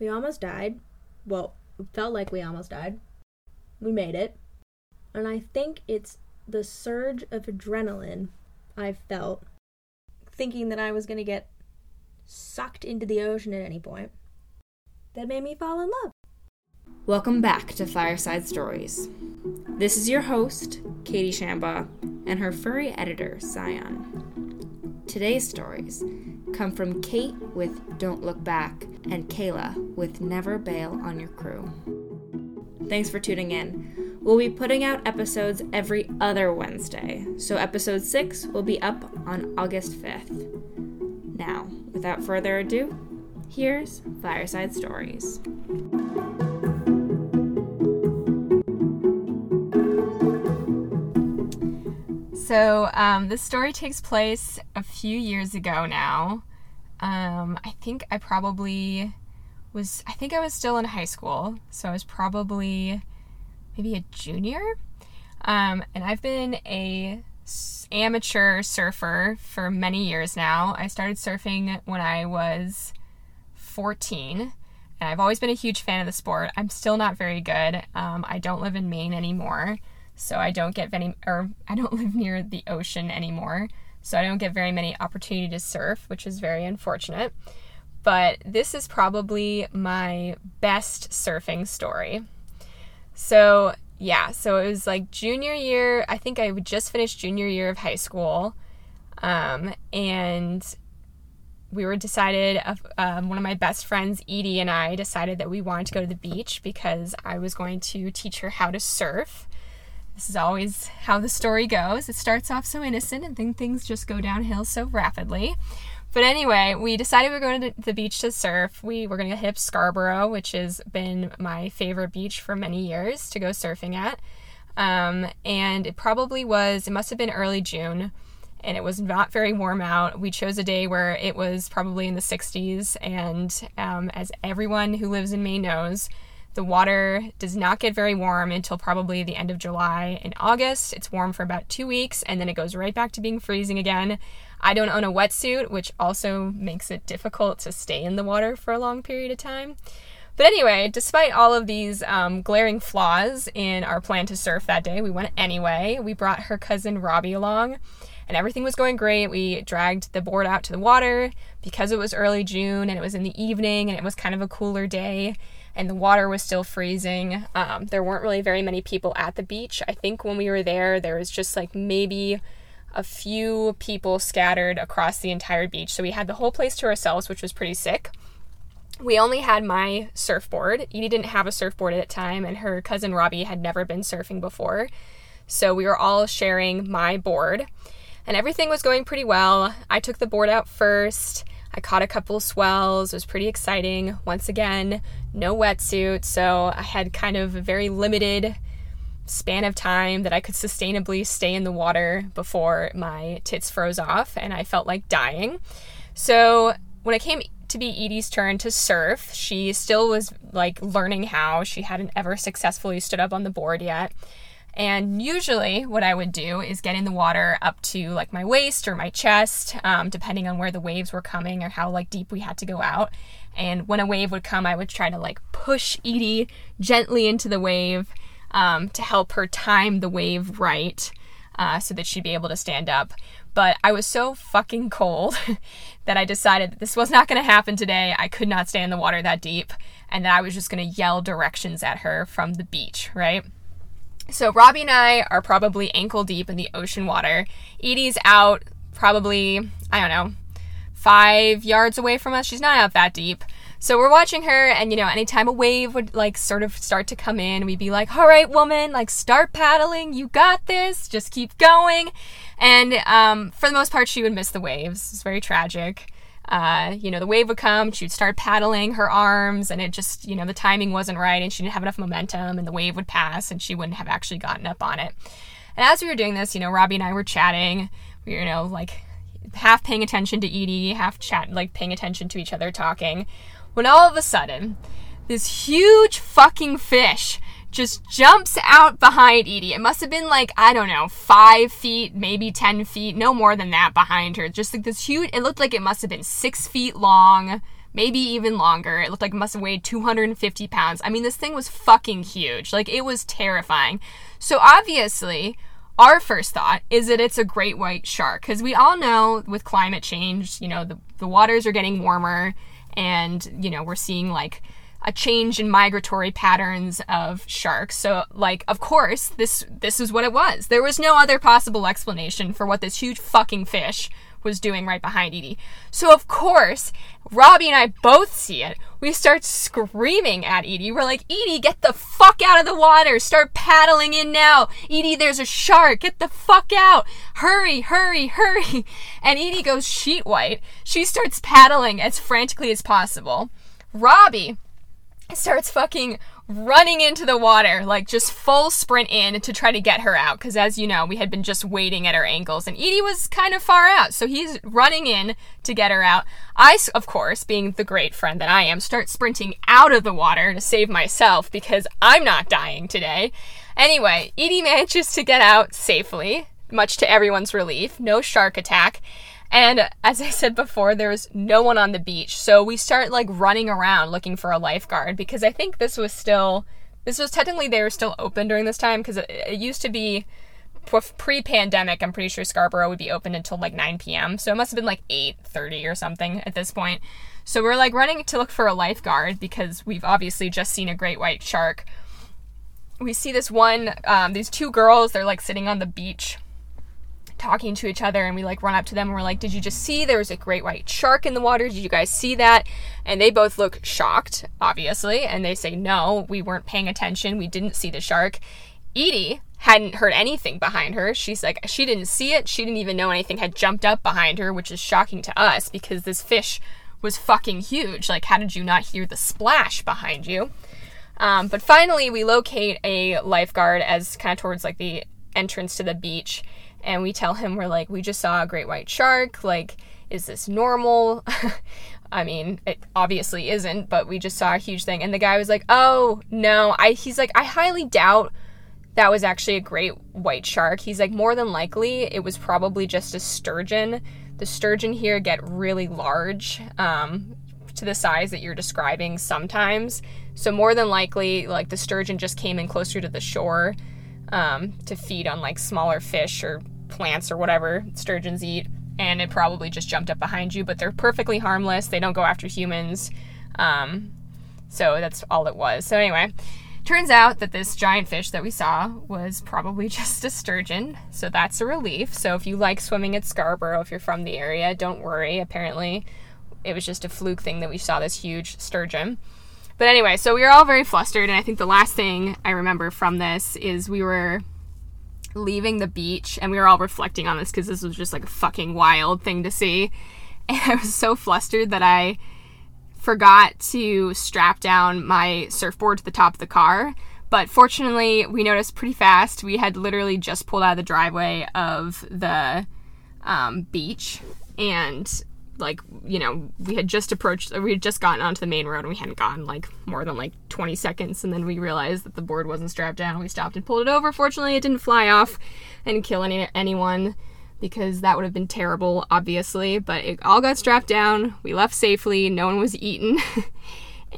We almost died. Well, felt like we almost died. We made it. And I think it's the surge of adrenaline I felt thinking that I was going to get sucked into the ocean at any point that made me fall in love. Welcome back to Fireside Stories. This is your host, Katie Shamba, and her furry editor, Zion. Today's stories come from Kate with Don't Look Back and Kayla with Never Bail on Your Crew. Thanks for tuning in. We'll be putting out episodes every other Wednesday, so episode 6 will be up on August 5th. Now, without further ado, here's Fireside Stories. So, um, this story takes place a few years ago now. Um, I think I probably was, I think I was still in high school. So, I was probably maybe a junior. Um, and I've been a amateur surfer for many years now. I started surfing when I was 14 and I've always been a huge fan of the sport. I'm still not very good. Um, I don't live in Maine anymore, so I don't get any, or I don't live near the ocean anymore, so I don't get very many opportunity to surf, which is very unfortunate. But this is probably my best surfing story. So yeah, so it was like junior year. I think I just finished junior year of high school, um, and we were decided. Um, one of my best friends, Edie, and I decided that we wanted to go to the beach because I was going to teach her how to surf. This is always how the story goes. It starts off so innocent, and then things just go downhill so rapidly. But anyway, we decided we were going to the beach to surf. We were going to hit Scarborough, which has been my favorite beach for many years to go surfing at. Um, and it probably was, it must have been early June, and it was not very warm out. We chose a day where it was probably in the 60s, and um, as everyone who lives in Maine knows, the water does not get very warm until probably the end of July and August. It's warm for about two weeks, and then it goes right back to being freezing again. I don't own a wetsuit, which also makes it difficult to stay in the water for a long period of time. But anyway, despite all of these um, glaring flaws in our plan to surf that day, we went anyway. We brought her cousin Robbie along, and everything was going great. We dragged the board out to the water because it was early June and it was in the evening and it was kind of a cooler day and the water was still freezing. Um, there weren't really very many people at the beach. I think when we were there, there was just like maybe a few people scattered across the entire beach. So we had the whole place to ourselves, which was pretty sick. We only had my surfboard. Edie didn't have a surfboard at the time, and her cousin Robbie had never been surfing before. So we were all sharing my board, and everything was going pretty well. I took the board out first. I caught a couple swells. It was pretty exciting. Once again, no wetsuit, so I had kind of a very limited span of time that I could sustainably stay in the water before my tits froze off and I felt like dying. So when it came to be Edie's turn to surf, she still was like learning how. She hadn't ever successfully stood up on the board yet. And usually, what I would do is get in the water up to like my waist or my chest, um, depending on where the waves were coming or how like deep we had to go out. And when a wave would come, I would try to like push Edie gently into the wave um, to help her time the wave right uh, so that she'd be able to stand up. But I was so fucking cold that I decided that this was not going to happen today. I could not stay in the water that deep, and that I was just going to yell directions at her from the beach, right? So Robbie and I are probably ankle deep in the ocean water. Edie's out probably, I don't know, five yards away from us. She's not out that deep. So we're watching her, and you know, anytime a wave would like sort of start to come in, we'd be like, all right, woman, like start paddling. You got this. Just keep going. And um, for the most part, she would miss the waves. It's very tragic. Uh, you know, the wave would come, she'd start paddling her arms, and it just, you know, the timing wasn't right, and she didn't have enough momentum, and the wave would pass, and she wouldn't have actually gotten up on it. And as we were doing this, you know, Robbie and I were chatting, we were, you know, like half paying attention to Edie, half chat, like paying attention to each other talking, when all of a sudden, this huge fucking fish just jumps out behind Edie. It must have been like, I don't know, five feet, maybe 10 feet, no more than that behind her. Just like this huge, it looked like it must have been six feet long, maybe even longer. It looked like it must have weighed 250 pounds. I mean, this thing was fucking huge. Like, it was terrifying. So, obviously, our first thought is that it's a great white shark because we all know with climate change, you know, the, the waters are getting warmer and, you know, we're seeing like a change in migratory patterns of sharks. So like of course this this is what it was. There was no other possible explanation for what this huge fucking fish was doing right behind Edie. So of course, Robbie and I both see it. We start screaming at Edie. We're like, Edie, get the fuck out of the water. Start paddling in now. Edie, there's a shark. Get the fuck out. Hurry, hurry, hurry. And Edie goes sheet white. She starts paddling as frantically as possible. Robbie starts fucking running into the water, like just full sprint in to try to get her out. Because as you know, we had been just waiting at her ankles, and Edie was kind of far out, so he's running in to get her out. I, of course, being the great friend that I am, start sprinting out of the water to save myself because I'm not dying today. Anyway, Edie manages to get out safely, much to everyone's relief. No shark attack. And as I said before, there was no one on the beach. So we start like running around looking for a lifeguard because I think this was still, this was technically they were still open during this time because it, it used to be pre-pandemic. I'm pretty sure Scarborough would be open until like 9 p.m. So it must have been like 8:30 or something at this point. So we're like running to look for a lifeguard because we've obviously just seen a great white shark. We see this one, um, these two girls. They're like sitting on the beach talking to each other and we like run up to them and we're like, Did you just see there was a great white shark in the water? Did you guys see that? And they both look shocked, obviously, and they say, No, we weren't paying attention. We didn't see the shark. Edie hadn't heard anything behind her. She's like, she didn't see it. She didn't even know anything had jumped up behind her, which is shocking to us because this fish was fucking huge. Like, how did you not hear the splash behind you? Um, but finally, we locate a lifeguard as kind of towards like the entrance to the beach and we tell him we're like we just saw a great white shark. Like is this normal? I mean it obviously isn't but we just saw a huge thing. And the guy was like oh no. I he's like i highly doubt that was actually a great white shark. He's like more than likely it was probably just a sturgeon. The sturgeon here get really large um, to the size that you're describing sometimes. So more than likely like the sturgeon just came in closer to the shore um, to feed on like smaller fish or plants or whatever sturgeons eat, and it probably just jumped up behind you. But they're perfectly harmless. They don't go after humans. Um, so that's all it was. So anyway, turns out that this giant fish that we saw was probably just a sturgeon. So that's a relief. So if you like swimming at Scarborough, if you're from the area, don't worry. Apparently, it was just a fluke thing that we saw this huge sturgeon. But anyway, so we were all very flustered, and I think the last thing I remember from this is we were leaving the beach and we were all reflecting on this because this was just like a fucking wild thing to see. And I was so flustered that I forgot to strap down my surfboard to the top of the car. But fortunately, we noticed pretty fast. We had literally just pulled out of the driveway of the um, beach, and like you know we had just approached we had just gotten onto the main road and we hadn't gone like more than like 20 seconds. And then we realized that the board wasn't strapped down. We stopped and pulled it over. Fortunately it didn't fly off and kill any anyone because that would have been terrible obviously. But it all got strapped down. We left safely. No one was eaten.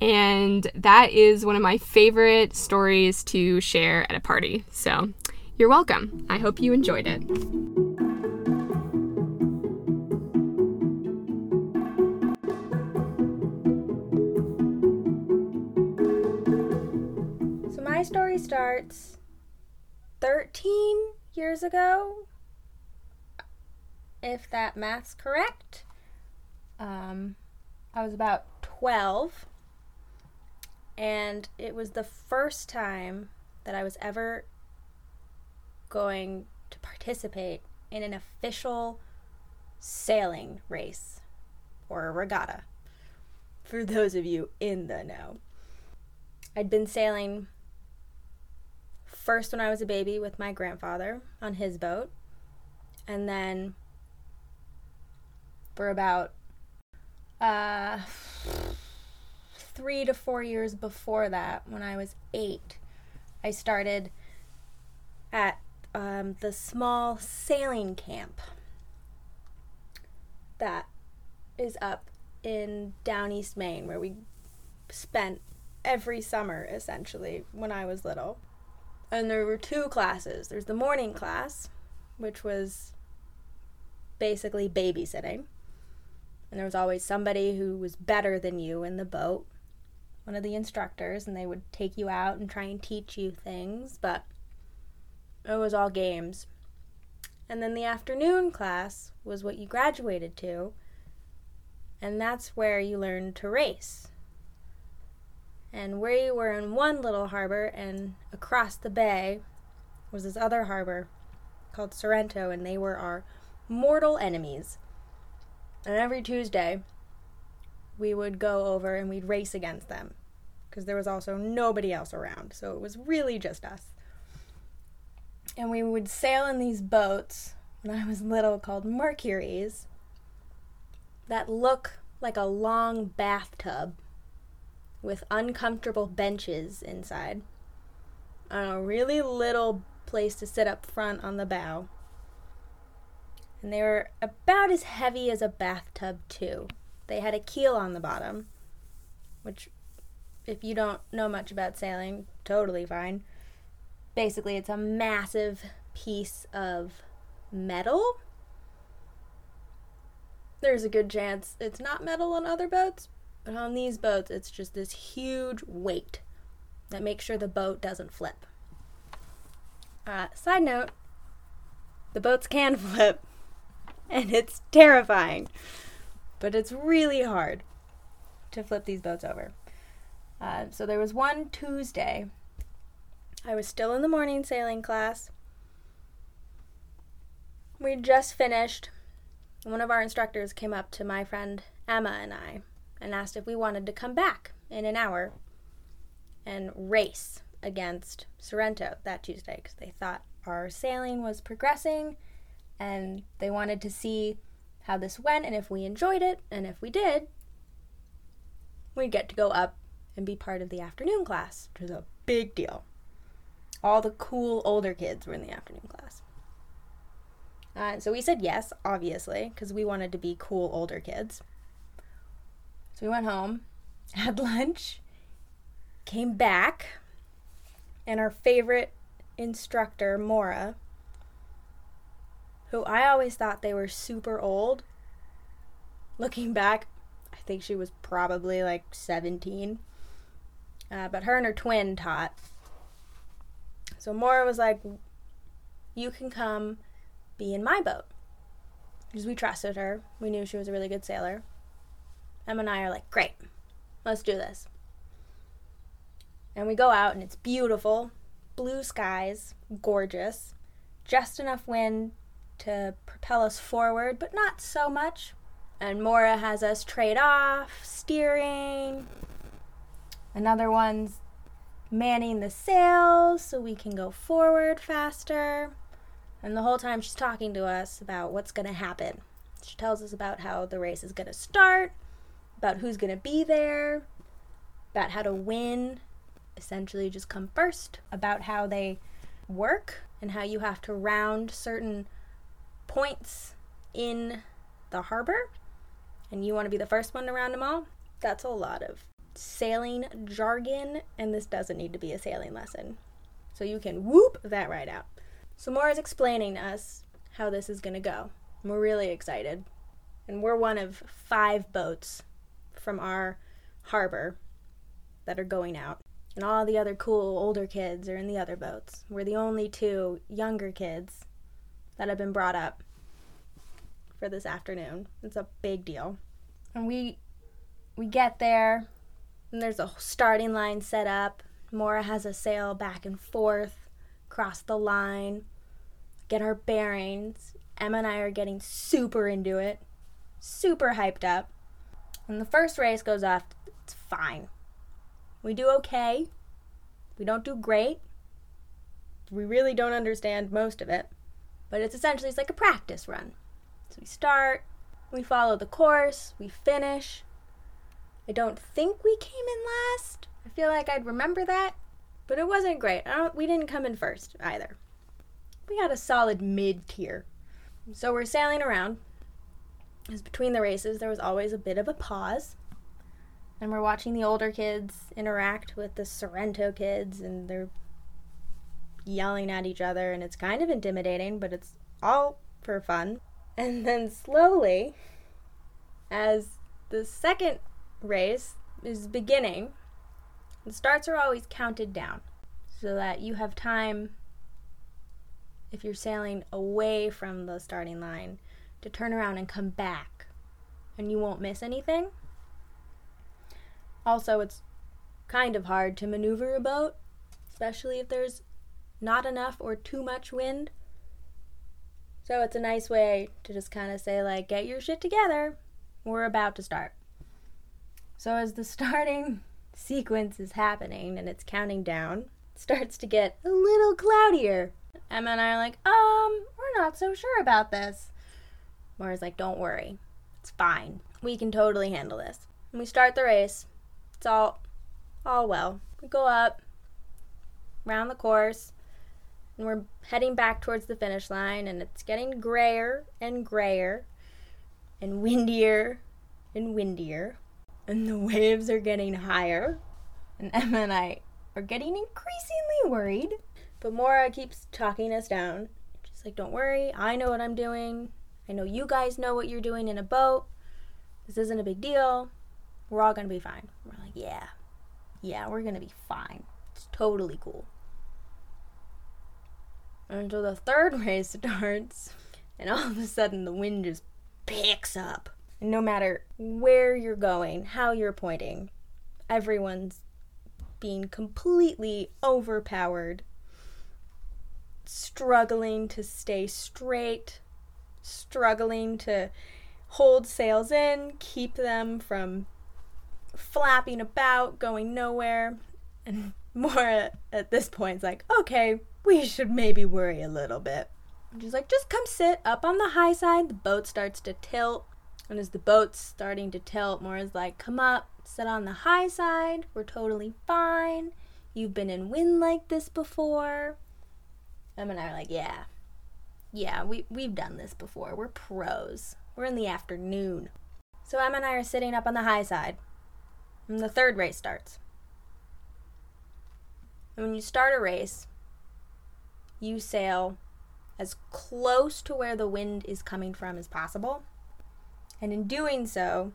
And that is one of my favorite stories to share at a party. So you're welcome. I hope you enjoyed it starts 13 years ago, if that math's correct. Um, I was about 12, and it was the first time that I was ever going to participate in an official sailing race or a regatta, for those of you in the know. I'd been sailing first when I was a baby with my grandfather on his boat, and then for about uh, three to four years before that, when I was eight, I started at um, the small sailing camp that is up in down east Maine where we spent every summer essentially when I was little. And there were two classes. There's the morning class, which was basically babysitting. And there was always somebody who was better than you in the boat, one of the instructors, and they would take you out and try and teach you things, but it was all games. And then the afternoon class was what you graduated to, and that's where you learned to race. And we were in one little harbor, and across the bay was this other harbor called Sorrento, and they were our mortal enemies. And every Tuesday, we would go over and we'd race against them because there was also nobody else around. So it was really just us. And we would sail in these boats when I was little called Mercuries that look like a long bathtub with uncomfortable benches inside. A really little place to sit up front on the bow and they were about as heavy as a bathtub, too. They had a keel on the bottom, which, if you don't know much about sailing, totally fine. Basically, it's a massive piece of metal. There's a good chance it's not metal on other boats, but on these boats, it's just this huge weight that makes sure the boat doesn't flip. Uh, side note the boats can flip and it's terrifying. But it's really hard to flip these boats over. Uh, so there was one Tuesday. I was still in the morning sailing class. We just finished. One of our instructors came up to my friend Emma and I and asked if we wanted to come back in an hour and race against Sorrento that Tuesday because they thought our sailing was progressing and they wanted to see how this went and if we enjoyed it. And if we did, we'd get to go up and be part of the afternoon class, which was a big deal. All the cool older kids were in the afternoon class. Uh, so we said yes, obviously, because we wanted to be cool older kids. We went home, had lunch, came back, and our favorite instructor, Mora, who I always thought they were super old. Looking back, I think she was probably like 17. Uh, but her and her twin taught. So Mora was like, You can come be in my boat. Because we trusted her. We knew she was a really good sailor. Emma and I are like, Great, let's do this. And we go out, and it's beautiful blue skies, gorgeous, just enough wind to propel us forward, but not so much. And Mora has us trade off, steering. Another one's manning the sails so we can go forward faster. And the whole time she's talking to us about what's going to happen. She tells us about how the race is going to start, about who's going to be there, about how to win, essentially just come first, about how they work and how you have to round certain points in the harbor and you want to be the first one to round them all, that's a lot of sailing jargon, and this doesn't need to be a sailing lesson. So you can whoop that right out. So Mora's explaining to us how this is going to go. We're really excited. And we're one of five boats from our harbor that are going out. And all the other cool older kids are in the other boats. We're the only two younger kids that have been brought up for this afternoon. It's a big deal. And we we get there and there's a starting line set up. Mora has a sail back and forth, cross the line, get our bearings. Emma and I are getting super into it, super hyped up. When the first race goes off, it's fine. We do okay. We don't do great. We really don't understand most of it. But it's essentially it's like a practice run. So we start, we follow the course, we finish. I don't think we came in last. I feel like I'd remember that, but it wasn't great. We didn't come in first either. We got a solid mid tier. So we're sailing around, is between the races, there was always a bit of a pause. And we're watching the older kids interact with the Sorrento kids, and they're yelling at each other, and it's kind of intimidating, but it's all for fun. And then slowly, as the second race is beginning, the starts are always counted down so that you have time, if you're sailing away from the starting line, to turn around and come back and you won't miss anything. Also, it's kind of hard to maneuver a boat, especially if there's not enough or too much wind. So it's a nice way to just kind of say, like, get your shit together. We're about to start. So as the starting sequence is happening and it's counting down, it starts to get a little cloudier. Emma and I are like, um, we're not so sure about this. Moira's like, don't worry. It's fine. We can totally handle this. And we start the race. It's all all well. We go up, round the course, and we're heading back towards the finish line, and it's getting grayer and grayer, and windier and windier, and the waves are getting higher, and Emma and I are getting increasingly worried. But Mora keeps talking us down. She's like, Don't worry, I know what I'm doing. I know you guys know what you're doing in a boat. This isn't a big deal. We're all gonna be fine. We're like, Yeah, yeah, we're gonna be fine. It's totally cool. Until the third race starts, and all of a sudden the wind just picks up. And no matter where you're going, how you're pointing, everyone's being completely overpowered, struggling to stay straight, struggling to hold sails in, keep them from flapping about, going nowhere. And Moira at this point is like, okay, we should maybe worry a little bit. And she's like, just come sit up on the high side. The boat starts to tilt. And as the boat's starting to tilt, Moira's like, come up, sit on the high side. We're totally fine. You've been in wind like this before. Emma and I are like, yeah. Yeah, we, we've done this before. We're pros. We're in the afternoon. So Emma and I are sitting up on the high side. And the third race starts. And when you start a race, you sail as close to where the wind is coming from as possible. And in doing so,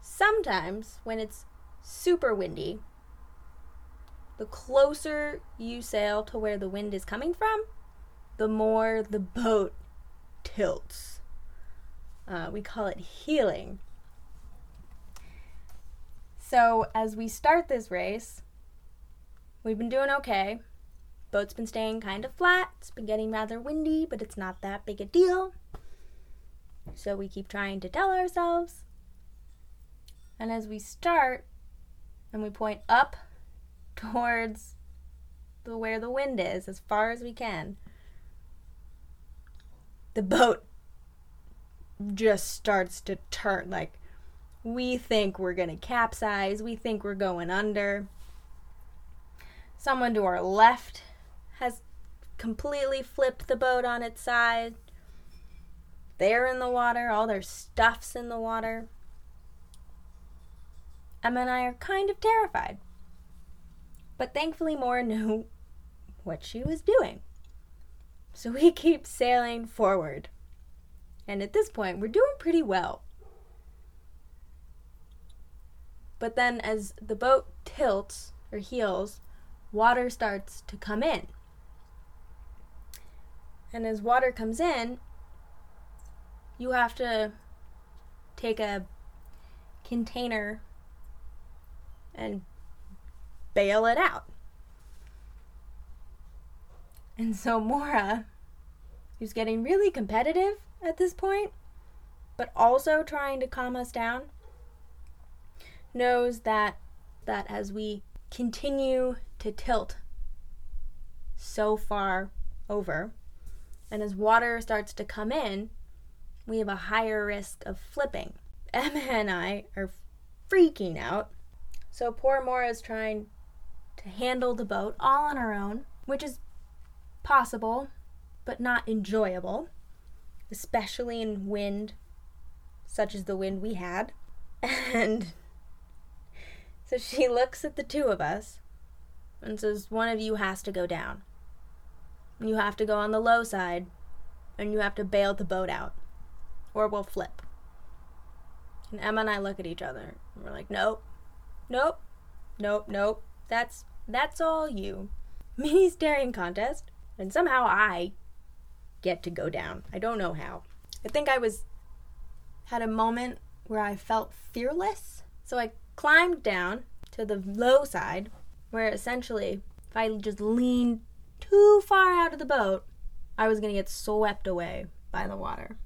sometimes when it's super windy, the closer you sail to where the wind is coming from, the more the boat tilts. Uh, we call it heeling. So, as we start this race, we've been doing okay. Boat's been staying kind of flat. It's been getting rather windy, but it's not that big a deal. So we keep trying to tell ourselves. And as we start and we point up towards the where the wind is as far as we can, the boat just starts to turn like we think we're going to capsize, we think we're going under. Someone to our left has completely flipped the boat on its side. They're in the water, all their stuff's in the water. Emma and I are kind of terrified. But thankfully, Moira knew what she was doing. So we keep sailing forward. And at this point, we're doing pretty well. But then, as the boat tilts or heels, water starts to come in. And as water comes in, you have to take a container and bail it out. And so Mora, who's getting really competitive at this point, but also trying to calm us down, knows that that as we continue to tilt so far over, and as water starts to come in, we have a higher risk of flipping. Emma and I are freaking out. So poor Moira is trying to handle the boat all on her own, which is possible, but not enjoyable, especially in wind such as the wind we had. And so she looks at the two of us and says, One of you has to go down. You have to go on the low side and you have to bail the boat out or we'll flip. And Emma and I look at each other and we're like, Nope, nope, nope, nope. That's that's all you. Mini staring contest. And somehow I get to go down. I don't know how. I think I was had a moment where I felt fearless. So I climbed down to the low side where essentially if I just leaned too far out of the boat, I was going to get swept away by the water.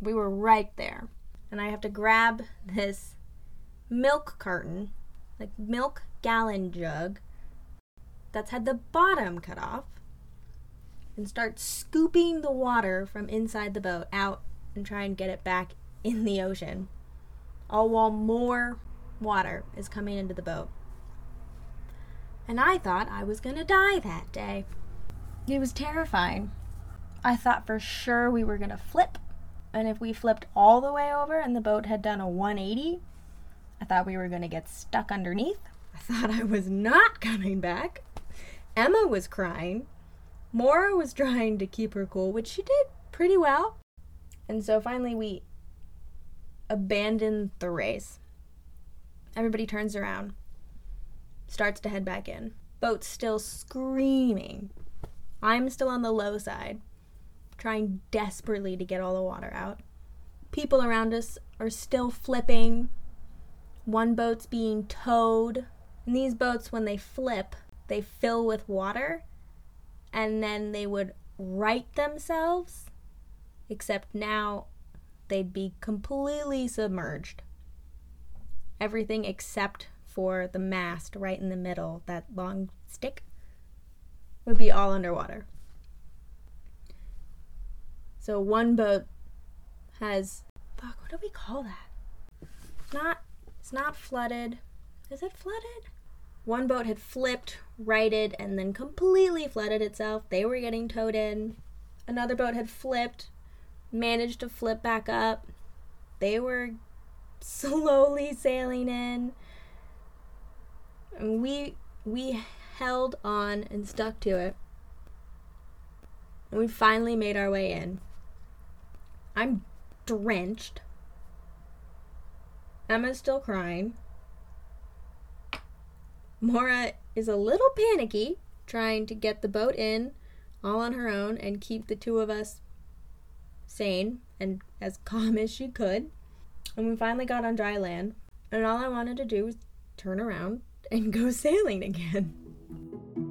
We were right there. And I have to grab this milk carton, like milk gallon jug that's had the bottom cut off and start scooping the water from inside the boat out and try and get it back in the ocean, all while more water is coming into the boat. And I thought I was going to die that day. It was terrifying. I thought for sure we were going to flip. And if we flipped all the way over and the boat had done a 180, I thought we were going to get stuck underneath. I thought I was not coming back. Emma was crying. Mora was trying to keep her cool, which she did pretty well. And so finally we abandon the race. Everybody turns around, starts to head back in. Boat's still screaming. I'm still on the low side, trying desperately to get all the water out. People around us are still flipping. One boat's being towed. And these boats, when they flip, they fill with water and then they would right themselves, except now they'd be completely submerged. Everything except for the mast right in the middle, that long stick, would be all underwater. So one boat has fuck, what do we call that? It's not it's not flooded. Is it flooded? One boat had flipped, righted, and then completely flooded itself. They were getting towed in. Another boat had flipped, managed to flip back up. They were slowly sailing in. And we we held on and stuck to it. And we finally made our way in. I'm drenched. Emma's still crying. Mora is a little panicky, trying to get the boat in all on her own and keep the two of us sane and as calm as she could. And we finally got on dry land, and all I wanted to do was turn around and go sailing again.